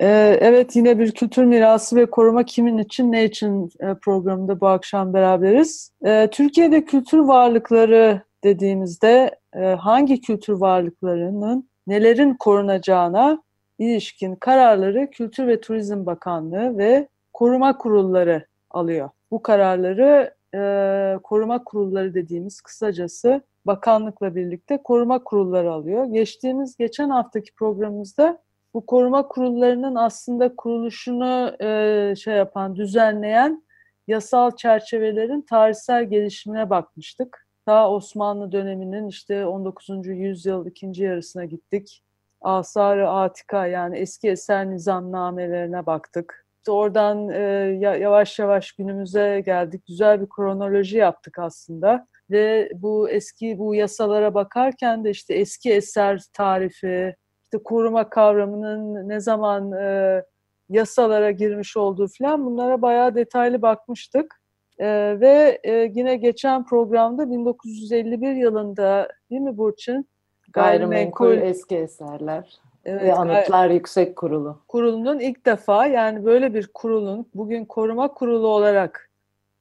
Ee, evet, yine bir kültür mirası ve koruma kimin için, ne için e, programında bu akşam beraberiz. Ee, Türkiye'de kültür varlıkları dediğimizde e, hangi kültür varlıklarının nelerin korunacağına ilişkin kararları Kültür ve Turizm Bakanlığı ve koruma kurulları alıyor. Bu kararları e, koruma kurulları dediğimiz kısacası bakanlıkla birlikte koruma kurulları alıyor. Geçtiğimiz geçen haftaki programımızda bu koruma kurullarının aslında kuruluşunu e, şey yapan, düzenleyen yasal çerçevelerin tarihsel gelişimine bakmıştık. Ta Osmanlı döneminin işte 19. yüzyıl ikinci yarısına gittik. Asar-ı Atika yani eski eser nizamnamelerine baktık. İşte oradan e, yavaş yavaş günümüze geldik. Güzel bir kronoloji yaptık aslında ve bu eski bu yasalara bakarken de işte eski eser tarifi, işte koruma kavramının ne zaman e, yasalara girmiş olduğu falan bunlara bayağı detaylı bakmıştık. E, ve e, yine geçen programda 1951 yılında değil mi Burçin? Gayrimenkul, Gayrimenkul eski eserler evet, ve Anıtlar Yüksek Kurulu. Kurulunun ilk defa yani böyle bir kurulun bugün koruma kurulu olarak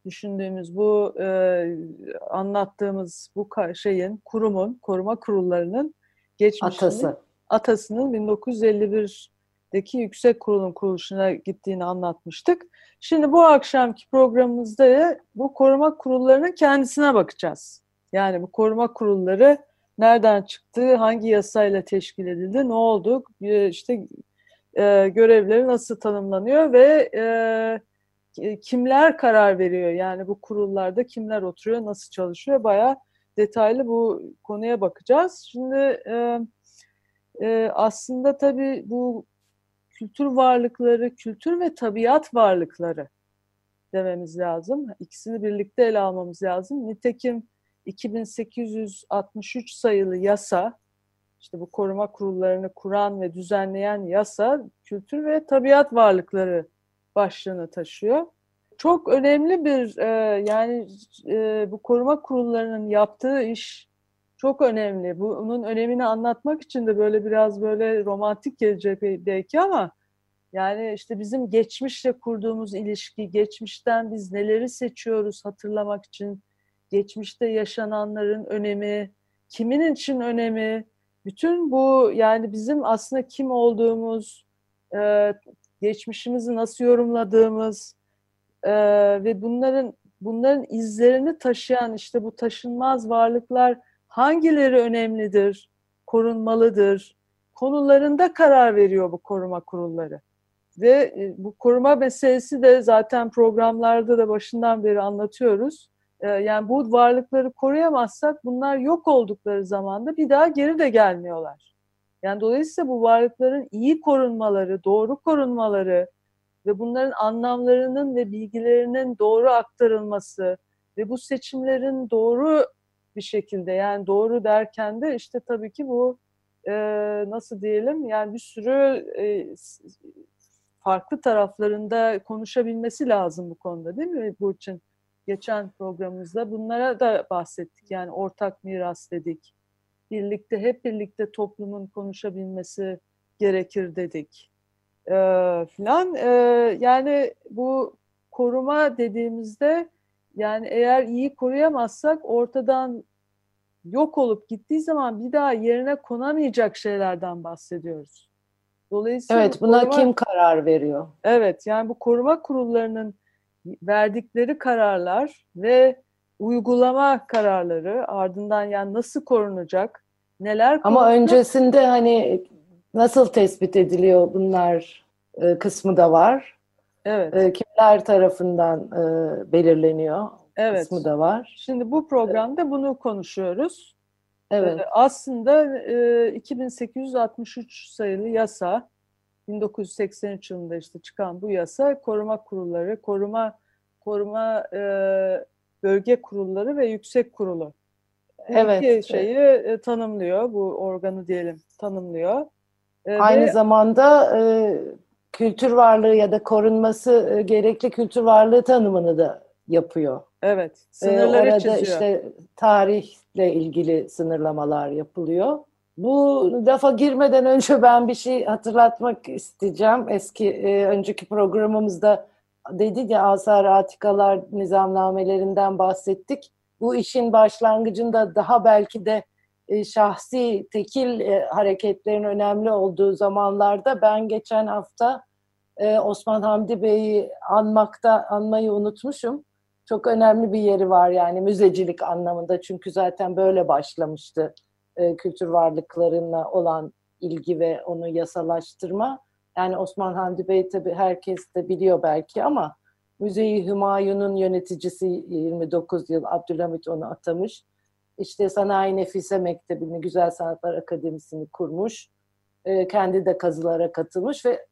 düşündüğümüz bu e, anlattığımız bu şeyin kurumun koruma kurullarının geçmişini Atası. Atasının 1951'deki yüksek kurulun kuruluşuna gittiğini anlatmıştık. Şimdi bu akşamki programımızda bu koruma kurullarının kendisine bakacağız. Yani bu koruma kurulları nereden çıktı, hangi yasayla teşkil edildi, ne oldu, işte e, görevleri nasıl tanımlanıyor ve e, kimler karar veriyor? Yani bu kurullarda kimler oturuyor, nasıl çalışıyor? Bayağı detaylı bu konuya bakacağız. Şimdi e, e, aslında tabii bu kültür varlıkları, kültür ve tabiat varlıkları dememiz lazım. İkisini birlikte ele almamız lazım. Nitekim 2863 sayılı yasa, işte bu koruma kurullarını kuran ve düzenleyen yasa, kültür ve tabiat varlıkları başlığını taşıyor. Çok önemli bir e, yani e, bu koruma kurullarının yaptığı iş çok önemli. Bunun önemini anlatmak için de böyle biraz böyle romantik gelecek belki ama yani işte bizim geçmişle kurduğumuz ilişki, geçmişten biz neleri seçiyoruz hatırlamak için, geçmişte yaşananların önemi, kimin için önemi, bütün bu yani bizim aslında kim olduğumuz, e, geçmişimizi nasıl yorumladığımız e, ve bunların bunların izlerini taşıyan işte bu taşınmaz varlıklar hangileri önemlidir, korunmalıdır konularında karar veriyor bu koruma kurulları. Ve e, bu koruma meselesi de zaten programlarda da başından beri anlatıyoruz. E, yani bu varlıkları koruyamazsak bunlar yok oldukları zaman da bir daha geri de gelmiyorlar. Yani dolayısıyla bu varlıkların iyi korunmaları, doğru korunmaları ve bunların anlamlarının ve bilgilerinin doğru aktarılması ve bu seçimlerin doğru bir şekilde yani doğru derken de işte tabii ki bu e, nasıl diyelim yani bir sürü e, farklı taraflarında konuşabilmesi lazım bu konuda değil mi Burçin? Geçen programımızda bunlara da bahsettik yani ortak miras dedik birlikte hep birlikte toplumun konuşabilmesi gerekir dedik e, filan. E, yani bu koruma dediğimizde yani eğer iyi koruyamazsak ortadan yok olup gittiği zaman bir daha yerine konamayacak şeylerden bahsediyoruz. Dolayısıyla evet, buna koruma, kim karar veriyor? Evet, yani bu koruma kurullarının verdikleri kararlar ve uygulama kararları ardından yani nasıl korunacak, neler Ama öncesinde hani nasıl tespit ediliyor bunlar e, kısmı da var. Evet. E, kimler tarafından e, belirleniyor evet. kısmı da var. Şimdi bu programda bunu konuşuyoruz. Evet. E, aslında e, 2863 sayılı yasa 1983 yılında işte çıkan bu yasa koruma kurulları, koruma koruma e, bölge kurulları ve yüksek kurulu. Evet. iki şeyi e, tanımlıyor, bu organı diyelim tanımlıyor. E, Aynı ve, zamanda e, kültür varlığı ya da korunması e, gerekli kültür varlığı tanımını da yapıyor. Evet, e, sınırları ee, orada çiziyor. işte tarihle ilgili sınırlamalar yapılıyor. Bu lafa girmeden önce ben bir şey hatırlatmak isteyeceğim. Eski e, önceki programımızda dedi ya asar atikalar nizamnamelerinden bahsettik. Bu işin başlangıcında daha belki de şahsi tekil e, hareketlerin önemli olduğu zamanlarda ben geçen hafta e, Osman Hamdi Bey'i anmakta anmayı unutmuşum. Çok önemli bir yeri var yani müzecilik anlamında çünkü zaten böyle başlamıştı e, kültür varlıklarına olan ilgi ve onu yasalaştırma. Yani Osman Hamdi Bey tabi herkes de biliyor belki ama Müzeyi Hümayun'un yöneticisi 29 yıl Abdülhamit onu atamış. İşte Sanayi Nefise Mektebi'ni, Güzel Sanatlar Akademisi'ni kurmuş. E, kendi de kazılara katılmış ve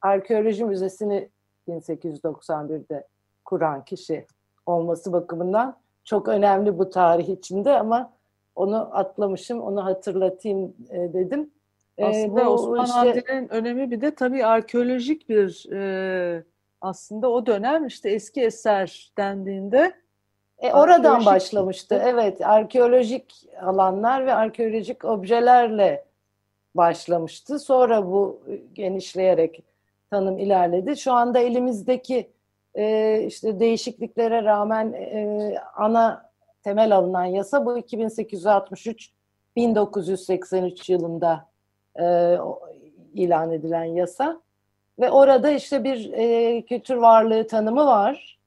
Arkeoloji Müzesi'ni 1891'de kuran kişi olması bakımından çok önemli bu tarih içinde ama onu atlamışım, onu hatırlatayım e, dedim. E, aslında bu Osman işte, Hamdi'nin önemi bir de tabii arkeolojik bir e, aslında o dönem işte eski eser dendiğinde e, oradan başlamıştı. Evet, arkeolojik alanlar ve arkeolojik objelerle başlamıştı. Sonra bu genişleyerek tanım ilerledi. Şu anda elimizdeki e, işte değişikliklere rağmen e, ana temel alınan yasa bu 2863 1983 yılında e, ilan edilen yasa ve orada işte bir e, kültür varlığı tanımı var.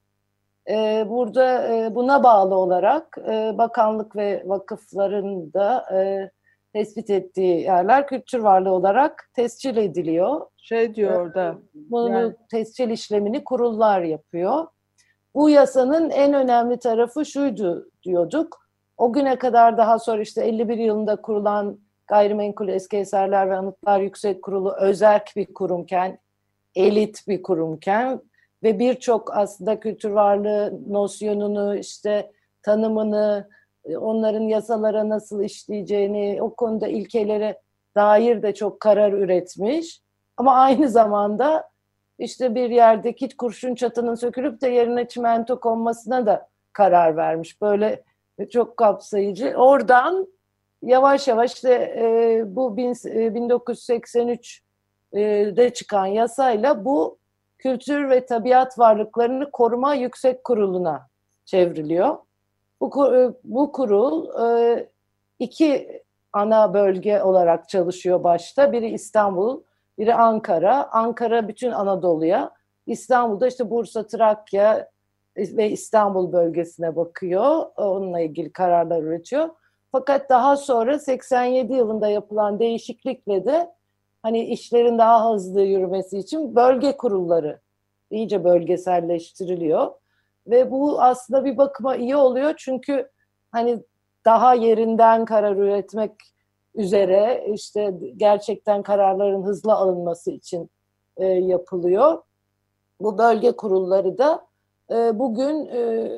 E, burada e, buna bağlı olarak e, bakanlık ve vakıfların da e, tespit ettiği yerler kültür varlığı olarak tescil ediliyor. Şey diyor orada. Bunu yani... tescil işlemini kurullar yapıyor. Bu yasanın en önemli tarafı şuydu diyorduk. O güne kadar daha sonra işte 51 yılında kurulan Gayrimenkul Eski Eserler ve Anıtlar Yüksek Kurulu özerk bir kurumken, elit bir kurumken ve birçok aslında kültür varlığı nosyonunu işte tanımını, onların yasalara nasıl işleyeceğini, o konuda ilkelere dair de çok karar üretmiş. Ama aynı zamanda işte bir yerdeki kurşun çatının sökülüp de yerine çimento konmasına da karar vermiş. Böyle çok kapsayıcı. Oradan yavaş yavaş işte e, bu bin, e, 1983'de çıkan yasayla bu kültür ve tabiat varlıklarını koruma yüksek kuruluna çevriliyor. Bu, e, bu kurul e, iki ana bölge olarak çalışıyor başta. Biri İstanbul, biri Ankara. Ankara bütün Anadolu'ya, İstanbul'da işte Bursa, Trakya ve İstanbul bölgesine bakıyor. Onunla ilgili kararlar üretiyor. Fakat daha sonra 87 yılında yapılan değişiklikle de hani işlerin daha hızlı yürümesi için bölge kurulları iyice bölgeselleştiriliyor. Ve bu aslında bir bakıma iyi oluyor çünkü hani daha yerinden karar üretmek üzere işte gerçekten kararların hızlı alınması için e, yapılıyor. Bu bölge kurulları da e, bugün e,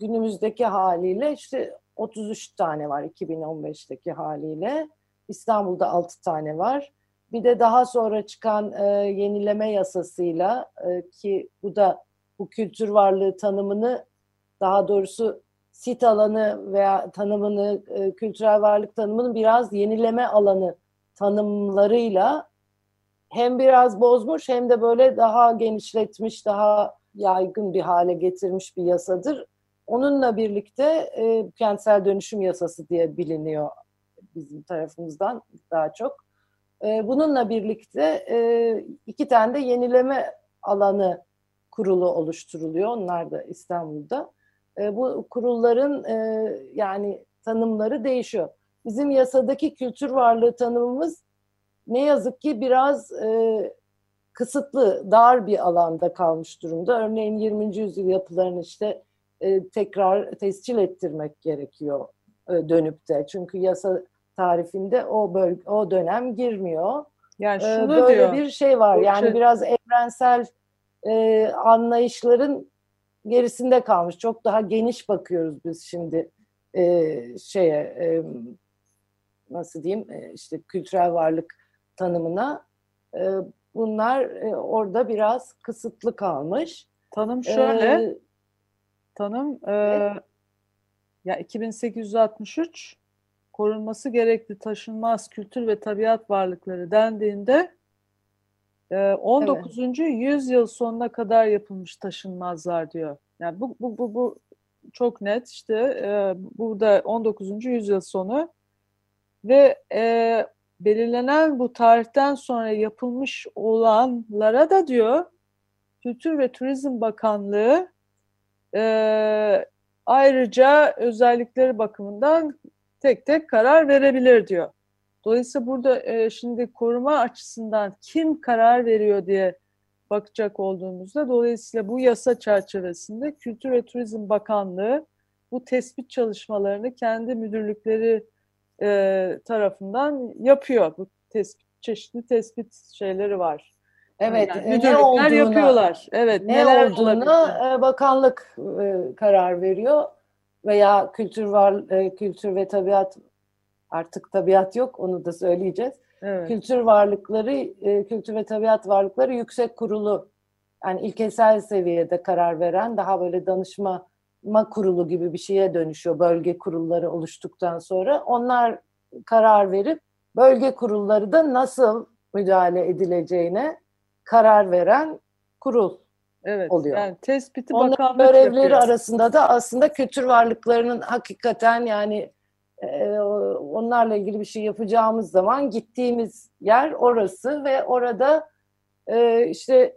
günümüzdeki haliyle işte 33 tane var 2015'teki haliyle. İstanbul'da 6 tane var. Bir de daha sonra çıkan e, yenileme yasasıyla e, ki bu da bu kültür varlığı tanımını daha doğrusu sit alanı veya tanımını, e, kültürel varlık tanımını biraz yenileme alanı tanımlarıyla hem biraz bozmuş hem de böyle daha genişletmiş, daha yaygın bir hale getirmiş bir yasadır. Onunla birlikte e, kentsel dönüşüm yasası diye biliniyor bizim tarafımızdan daha çok. E, bununla birlikte e, iki tane de yenileme alanı kurulu oluşturuluyor. Onlar da İstanbul'da. E, bu kurulların e, yani tanımları değişiyor. Bizim yasadaki kültür varlığı tanımımız ne yazık ki biraz e, kısıtlı, dar bir alanda kalmış durumda. Örneğin 20. yüzyıl yapılarını işte tekrar tescil ettirmek gerekiyor dönüp de. Çünkü yasa tarifinde o bölge, o dönem girmiyor. Yani e, şunu Böyle diyor. bir şey var. Yani şey... biraz evrensel e, anlayışların gerisinde kalmış. Çok daha geniş bakıyoruz biz şimdi e, şeye e, nasıl diyeyim e, işte kültürel varlık tanımına. E, bunlar e, orada biraz kısıtlı kalmış. Tanım şöyle, E, tanım e, ya 2863 korunması gerekli taşınmaz kültür ve tabiat varlıkları dendiğinde e, 19. yüzyıl sonuna kadar yapılmış taşınmazlar diyor. Yani bu bu bu, bu çok net işte e, burada 19. yüzyıl sonu ve e, belirlenen bu tarihten sonra yapılmış olanlara da diyor Kültür ve Turizm Bakanlığı e, ayrıca özellikleri bakımından tek tek karar verebilir diyor. Dolayısıyla burada e, şimdi koruma açısından kim karar veriyor diye bakacak olduğumuzda dolayısıyla bu yasa çerçevesinde Kültür ve Turizm Bakanlığı bu tespit çalışmalarını kendi müdürlükleri e, tarafından yapıyor. Bu tespit, çeşitli tespit şeyleri var. evet, Yani e, ne müdürlükler olduğuna, yapıyorlar. Evet, ne neler olduğuna olabilir? e, bakanlık e, karar veriyor veya kültür var e, kültür ve tabiat artık tabiat yok onu da söyleyeceğiz. Evet. Kültür varlıkları e, kültür ve tabiat varlıkları yüksek kurulu yani ilkesel seviyede karar veren daha böyle danışma kurulu gibi bir şeye dönüşüyor bölge kurulları oluştuktan sonra. Onlar karar verip bölge kurulları da nasıl müdahale edileceğine karar veren kurul. Evet. oluyor. Yani tespiti Onların bakanlık görevleri yapıyor. arasında da aslında kültür varlıklarının hakikaten yani e, onlarla ilgili bir şey yapacağımız zaman gittiğimiz yer orası ve orada e, işte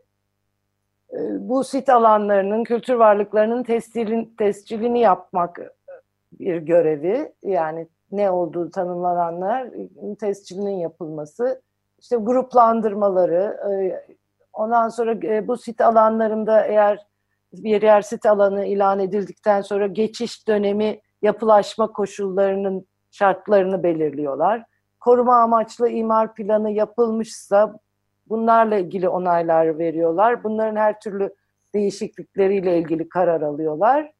e, bu sit alanlarının, kültür varlıklarının tescilin, tescilini yapmak bir görevi. Yani ne olduğu tanımlananlar tescilinin yapılması, işte gruplandırmaları, e, ondan sonra e, bu sit alanlarında eğer bir yer sit alanı ilan edildikten sonra geçiş dönemi yapılaşma koşullarının şartlarını belirliyorlar. Koruma amaçlı imar planı yapılmışsa bunlarla ilgili onaylar veriyorlar. Bunların her türlü değişiklikleriyle ilgili karar alıyorlar.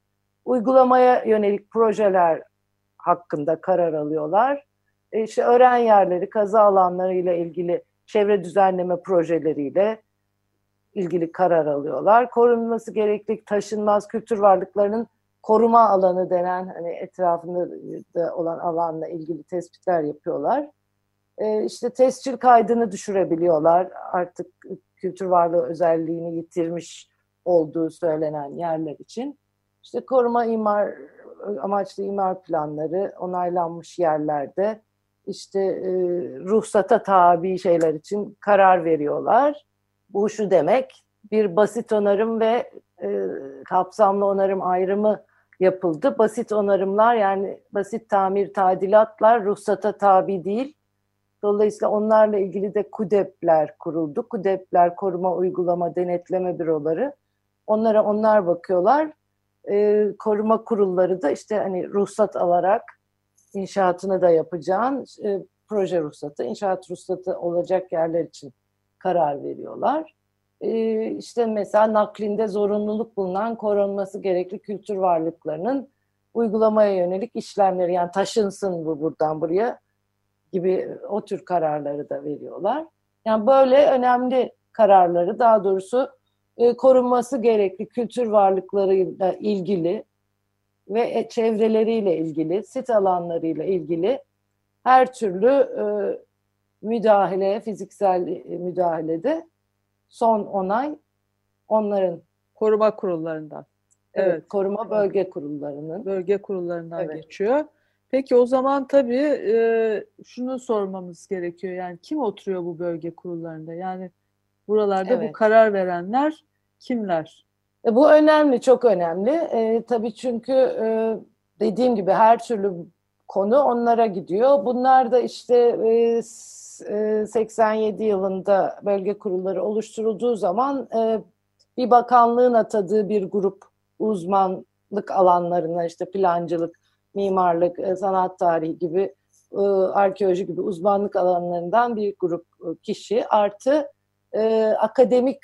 Uygulamaya yönelik projeler hakkında karar alıyorlar. E işte öğren yerleri, kaza alanlarıyla ilgili çevre düzenleme projeleriyle ilgili karar alıyorlar. Korunması gerekli taşınmaz kültür varlıklarının koruma alanı denen hani etrafında da olan alanla ilgili tespitler yapıyorlar. Ee, işte tescil kaydını düşürebiliyorlar. Artık kültür varlığı özelliğini yitirmiş olduğu söylenen yerler için. İşte koruma imar amaçlı imar planları onaylanmış yerlerde işte e, ruhsata tabi şeyler için karar veriyorlar. Bu şu demek bir basit onarım ve e, kapsamlı onarım ayrımı yapıldı. Basit onarımlar yani basit tamir tadilatlar ruhsata tabi değil. Dolayısıyla onlarla ilgili de KUDEP'ler kuruldu. KUDEP'ler koruma uygulama denetleme büroları. Onlara onlar bakıyorlar. E, koruma kurulları da işte hani ruhsat alarak inşaatını da yapacağın e, proje ruhsatı, inşaat ruhsatı olacak yerler için karar veriyorlar. E, işte mesela naklinde zorunluluk bulunan korunması gerekli kültür varlıklarının uygulamaya yönelik işlemleri yani taşınsın bu buradan buraya gibi o tür kararları da veriyorlar. Yani böyle önemli kararları daha doğrusu e, korunması gerekli kültür varlıklarıyla ilgili ve çevreleriyle ilgili, sit alanlarıyla ilgili her türlü e, müdahale, fiziksel e, müdahalede son onay onların koruma kurullarından. evet, Evet. koruma bölge kurullarının. Bölge kurullarından Evet. geçiyor. Peki o zaman tabii e, şunu sormamız gerekiyor. Yani kim oturuyor bu bölge kurullarında? Yani buralarda bu Evet. karar verenler kimler? E, bu önemli, çok önemli. E, tabii çünkü e, dediğim gibi her türlü konu onlara gidiyor. Bunlar da işte e, s- e, 87 yılında bölge kurulları oluşturulduğu zaman bir bakanlığın atadığı bir grup uzmanlık alanlarına işte plancılık, mimarlık, sanat tarihi gibi, arkeoloji gibi uzmanlık alanlarından bir grup kişi artı akademik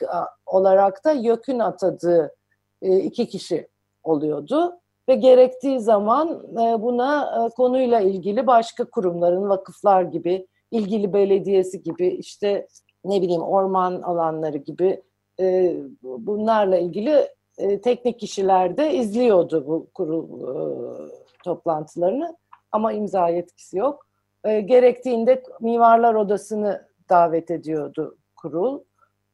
olarak da YÖK'ün atadığı iki kişi oluyordu. Ve gerektiği zaman buna konuyla ilgili başka kurumların, vakıflar gibi, ilgili belediyesi gibi, işte ne bileyim orman alanları gibi e, bunlarla ilgili e, teknik kişiler de izliyordu bu kurul e, toplantılarını ama imza yetkisi yok. E, gerektiğinde Mimarlar Odası'nı davet ediyordu kurul.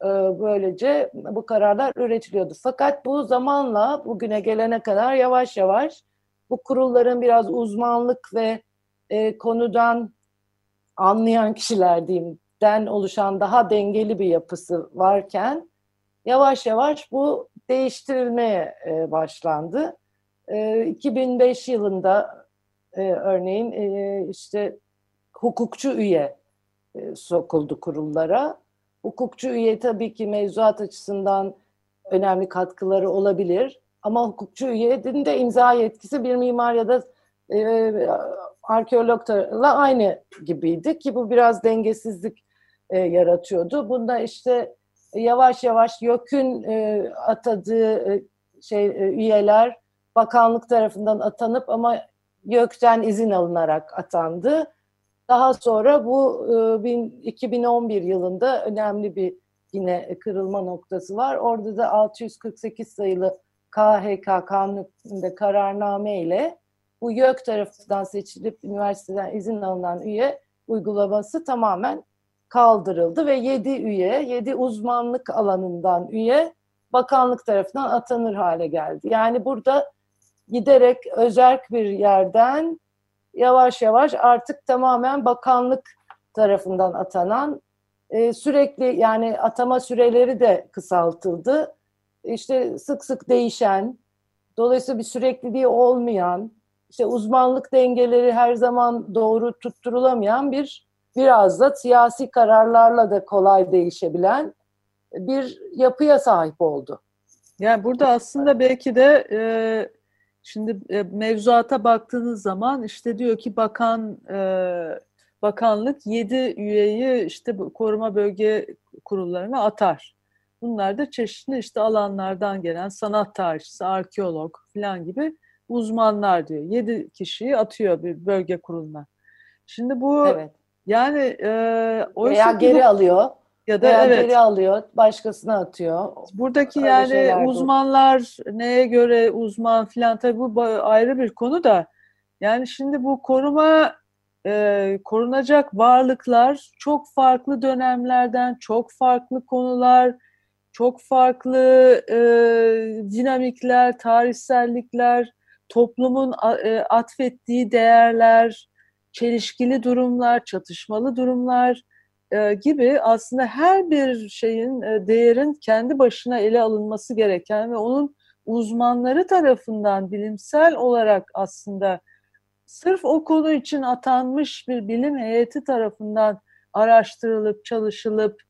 E, böylece bu kararlar üretiliyordu. Fakat bu zamanla bugüne gelene kadar yavaş yavaş bu kurulların biraz uzmanlık ve e, konudan anlayan kişiler diyeyim den oluşan daha dengeli bir yapısı varken yavaş yavaş bu değiştirilmeye e, başlandı. E, 2005 yılında e, örneğin e, işte hukukçu üye e, sokuldu kurullara. Hukukçu üye tabii ki mevzuat açısından önemli katkıları olabilir. Ama hukukçu üyenin de imza yetkisi bir mimar ya da e, arkeologla aynı gibiydi ki bu biraz dengesizlik e, yaratıyordu. Bunda işte yavaş yavaş YÖK'ün e, atadığı e, şey e, üyeler bakanlık tarafından atanıp ama YÖK'ten izin alınarak atandı. Daha sonra bu e, 2011 yılında önemli bir yine kırılma noktası var. Orada da 648 sayılı KHK kanununda kararname ile bu YÖK tarafından seçilip üniversiteden izin alınan üye uygulaması tamamen kaldırıldı ve 7 üye, 7 uzmanlık alanından üye bakanlık tarafından atanır hale geldi. Yani burada giderek özerk bir yerden yavaş yavaş artık tamamen bakanlık tarafından atanan e, sürekli yani atama süreleri de kısaltıldı. İşte sık sık değişen, dolayısıyla bir sürekliliği olmayan, işte uzmanlık dengeleri her zaman doğru tutturulamayan bir biraz da siyasi kararlarla da kolay değişebilen bir yapıya sahip oldu. Yani burada aslında belki de e, şimdi e, mevzuata baktığınız zaman işte diyor ki bakan e, bakanlık yedi üyeyi işte koruma bölge kurullarına atar. Bunlar da çeşitli işte alanlardan gelen sanat tarihçisi, arkeolog falan gibi uzmanlar diyor. Yedi kişiyi atıyor bir bölge kuruluna. Şimdi bu evet. yani e, veya geri bu, alıyor ya da veya evet, geri alıyor, başkasına atıyor. Buradaki Öyle yani uzmanlar bu. neye göre uzman filan tabii bu ayrı bir konu da yani şimdi bu koruma e, korunacak varlıklar çok farklı dönemlerden, çok farklı konular, çok farklı e, dinamikler, tarihsellikler, toplumun e, atfettiği değerler, çelişkili durumlar, çatışmalı durumlar e, gibi aslında her bir şeyin, e, değerin kendi başına ele alınması gereken ve onun uzmanları tarafından bilimsel olarak aslında sırf o konu için atanmış bir bilim heyeti tarafından araştırılıp, çalışılıp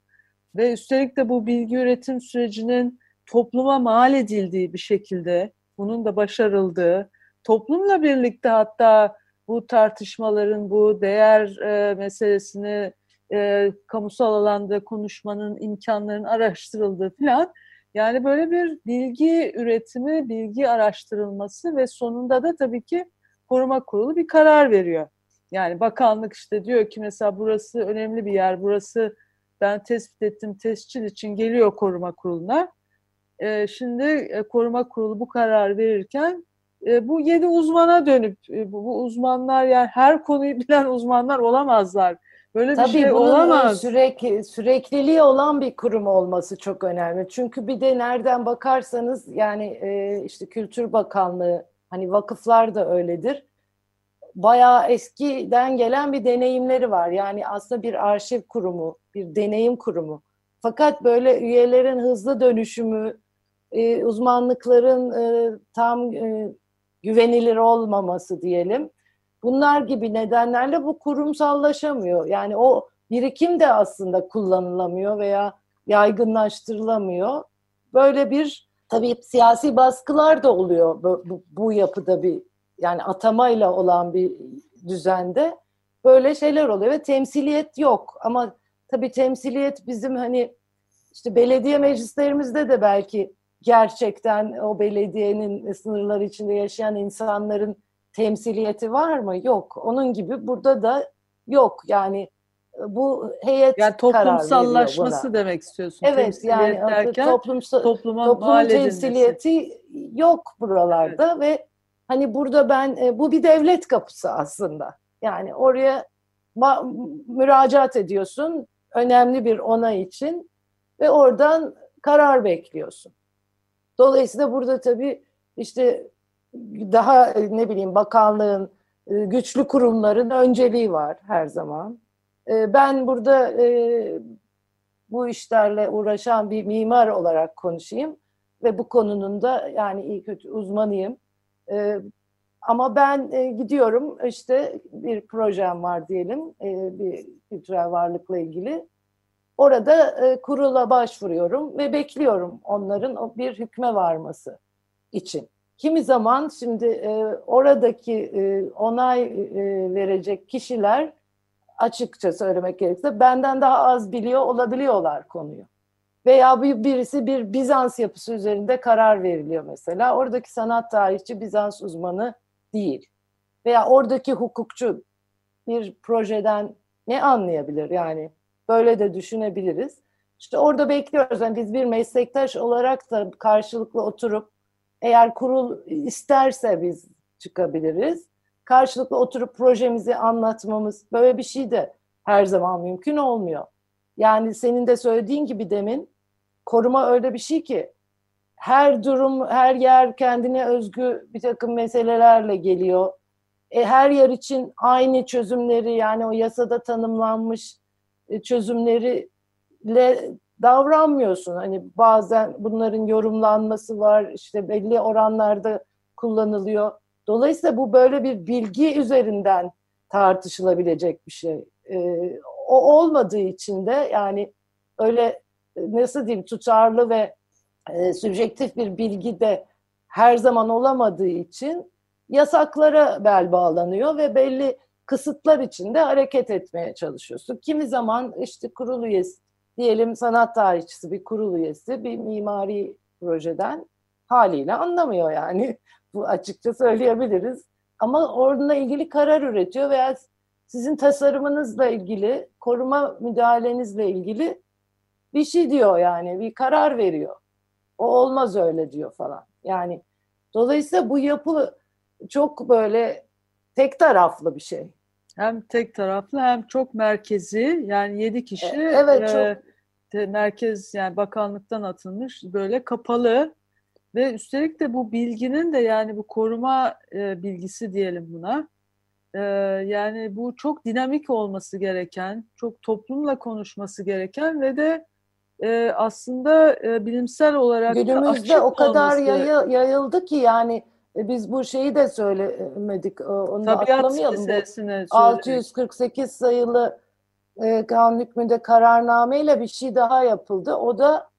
ve üstelik de bu bilgi üretim sürecinin topluma mal edildiği bir şekilde bunun da başarıldığı, toplumla birlikte hatta bu tartışmaların, bu değer e, meselesini e, kamusal alanda konuşmanın imkanlarının araştırıldığı falan. Yani böyle bir bilgi üretimi, bilgi araştırılması ve sonunda da tabii ki koruma kurulu bir karar veriyor. Yani bakanlık işte diyor ki mesela burası önemli bir yer, burası ben tespit ettim tescil için geliyor koruma kuruluna. E, şimdi e, koruma kurulu bu karar verirken e, bu yedi uzmana dönüp e, bu, bu uzmanlar yani her konuyu bilen uzmanlar olamazlar. Böyle Tabii bir şey bunun olamaz. Sürekli, sürekliliği olan bir kurum olması çok önemli. Çünkü bir de nereden bakarsanız yani e, işte Kültür Bakanlığı hani vakıflar da öyledir. Bayağı eskiden gelen bir deneyimleri var. Yani aslında bir arşiv kurumu, bir deneyim kurumu. Fakat böyle üyelerin hızlı dönüşümü, e, uzmanlıkların e, tam e, güvenilir olmaması diyelim. Bunlar gibi nedenlerle bu kurumsallaşamıyor. Yani o birikim de aslında kullanılamıyor veya yaygınlaştırılamıyor. Böyle bir tabii siyasi baskılar da oluyor bu, bu, bu yapıda bir yani atamayla olan bir düzende böyle şeyler oluyor ve temsiliyet yok ama tabii temsiliyet bizim hani işte belediye meclislerimizde de belki gerçekten o belediyenin sınırları içinde yaşayan insanların temsiliyeti var mı? Yok. Onun gibi burada da yok. Yani bu heyet yani toplumsallaşması demek istiyorsun. Evet yani derken, toplumsal, topluma toplum temsiliyeti yok buralarda evet. ve hani burada ben e, bu bir devlet kapısı aslında. Yani oraya müracaat ediyorsun önemli bir onay için ve oradan karar bekliyorsun. Dolayısıyla burada tabii işte daha e, ne bileyim bakanlığın, e, güçlü kurumların önceliği var her zaman. E, ben burada bu işlerle uğraşan bir mimar olarak konuşayım ve bu konunun da yani iyi kötü uzmanıyım. Ama ben gidiyorum işte bir projem var diyelim bir kültürel varlıkla ilgili. Orada kurula başvuruyorum ve bekliyorum onların bir hükme varması için. Kimi zaman şimdi e, oradaki e, onay e, verecek kişiler açıkça söylemek gerekirse benden daha az biliyor olabiliyorlar konuyu. Veya bir, birisi bir Bizans yapısı üzerinde karar veriliyor mesela. Oradaki sanat tarihçi Bizans uzmanı değil. Veya oradaki hukukçu bir projeden ne anlayabilir yani? Böyle de düşünebiliriz. İşte orada bekliyoruz. Yani biz bir meslektaş olarak da karşılıklı oturup eğer kurul isterse biz çıkabiliriz. Karşılıklı oturup projemizi anlatmamız böyle bir şey de her zaman mümkün olmuyor. Yani senin de söylediğin gibi demin koruma öyle bir şey ki her durum, her yer kendine özgü bir takım meselelerle geliyor. E, her yer için aynı çözümleri yani o yasada tanımlanmış çözümleriyle davranmıyorsun. Hani bazen bunların yorumlanması var, işte belli oranlarda kullanılıyor. Dolayısıyla bu böyle bir bilgi üzerinden tartışılabilecek bir şey. Ee, o olmadığı için de yani öyle nasıl diyeyim tutarlı ve e, sübjektif bir bilgi de her zaman olamadığı için yasaklara bel bağlanıyor ve belli kısıtlar içinde hareket etmeye çalışıyorsun. Kimi zaman işte kurul üyesi diyelim sanat tarihçisi bir kurul üyesi bir mimari projeden haliyle anlamıyor yani. Bu açıkça söyleyebiliriz. Ama onunla ilgili karar üretiyor veya sizin tasarımınızla ilgili, koruma müdahalenizle ilgili bir şey diyor yani, bir karar veriyor. O olmaz öyle diyor falan. Yani dolayısıyla bu yapı çok böyle tek taraflı bir şey. Hem tek taraflı hem çok merkezi. Yani yedi kişi e, evet, e, çok. merkez yani bakanlıktan atılmış böyle kapalı. Ve üstelik de bu bilginin de yani bu koruma e, bilgisi diyelim buna e, yani bu çok dinamik olması gereken çok toplumla konuşması gereken ve de e, aslında e, bilimsel olarak günümüzde o kadar yayı, yayıldı ki yani e, biz bu şeyi de söylemedik onu da atlamayalım. 648 sayılı e, kanun hükmünde kararnameyle bir şey daha yapıldı. O da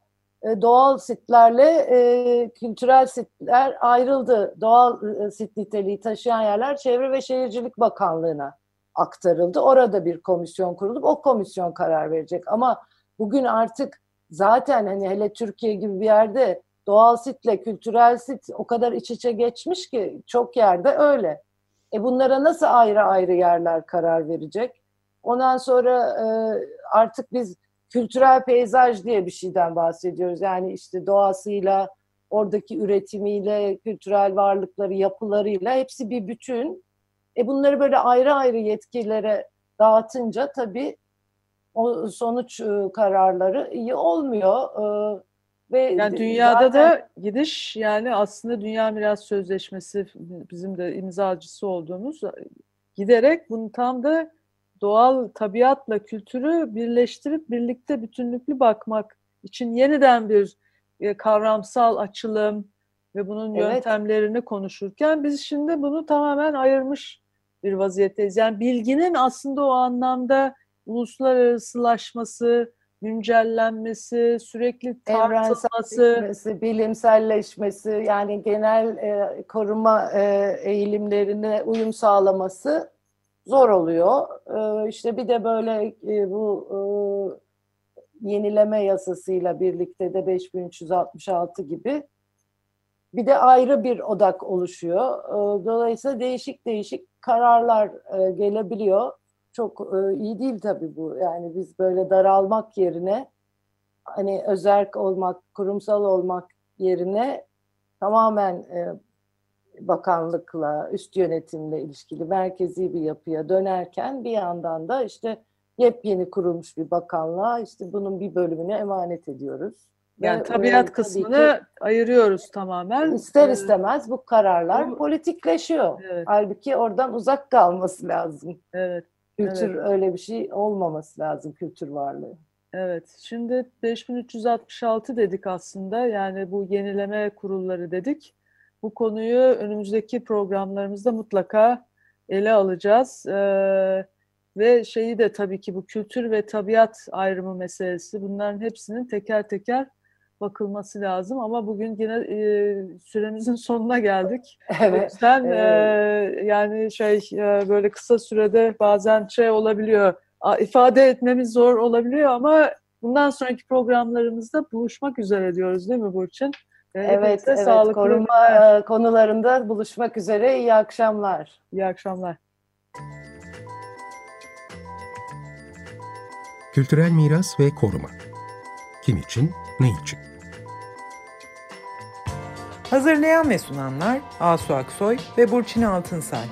e, doğal sitlerle e, kültürel sitler ayrıldı. Doğal e, sit niteliği taşıyan yerler Çevre ve Şehircilik Bakanlığı'na aktarıldı. Orada bir komisyon kurulup o komisyon karar verecek. Ama bugün artık zaten hani hele Türkiye gibi bir yerde doğal sitle kültürel sit o kadar iç içe geçmiş ki çok yerde öyle. E bunlara nasıl ayrı ayrı yerler karar verecek? Ondan sonra e, artık biz kültürel peyzaj diye bir şeyden bahsediyoruz. Yani işte doğasıyla, oradaki üretimiyle, kültürel varlıkları, yapılarıyla hepsi bir bütün. E bunları böyle ayrı ayrı yetkililere dağıtınca tabii o sonuç e, kararları iyi olmuyor. E, ve yani dünyada zaten... da gidiş yani aslında Dünya Miras Sözleşmesi bizim de imzacısı olduğumuz giderek bunu tam da doğal tabiatla kültürü birleştirip birlikte bütünlüklü bakmak için yeniden bir e, kavramsal açılım ve bunun evet. yöntemlerini konuşurken biz şimdi bunu tamamen ayırmış bir vaziyetteyiz. Yani bilginin aslında o anlamda uluslararasılaşması, güncellenmesi, sürekli tartılması, bilimselleşmesi, yani genel e, koruma e, eğilimlerine uyum sağlaması zor oluyor. Ee, işte bir de böyle e, bu e, yenileme yasasıyla birlikte de 5366 gibi bir de ayrı bir odak oluşuyor. E, dolayısıyla değişik değişik kararlar e, gelebiliyor. Çok e, iyi değil tabii bu. Yani biz böyle daralmak yerine hani özerk olmak, kurumsal olmak yerine tamamen e, bakanlıkla, üst yönetimle ilişkili merkezi bir yapıya dönerken bir yandan da işte yepyeni kurulmuş bir bakanlığa işte bunun bir bölümünü emanet ediyoruz. Yani Ve, tabiat e, kısmını tabii ayırıyoruz tamamen. ister Ee, istemez bu kararlar bu- politikleşiyor. Evet. Halbuki oradan uzak kalması lazım. Evet, Kültür öyle bir şey olmaması lazım kültür varlığı. evet. Şimdi 5366 dedik aslında. Yani bu yenileme kurulları dedik. Bu konuyu önümüzdeki programlarımızda mutlaka ele alacağız. Ee, ve şeyi de tabii ki bu kültür ve tabiat ayrımı meselesi. Bunların hepsinin teker teker bakılması lazım. Ama bugün yine e, süremizin sonuna geldik. Evet. yüzden Evet. e, yani şey e, böyle kısa sürede bazen şey olabiliyor, ifade etmemiz zor olabiliyor ama bundan sonraki programlarımızda buluşmak üzere diyoruz değil mi Burçin? E, Evet, evet. sağlıklı Koruma e, konularında buluşmak üzere. İyi akşamlar. iyi akşamlar. Kültürel miras ve koruma. Kim için, ne için? Hazırlayan ve sunanlar Asu Aksoy ve Burçin Altınsay.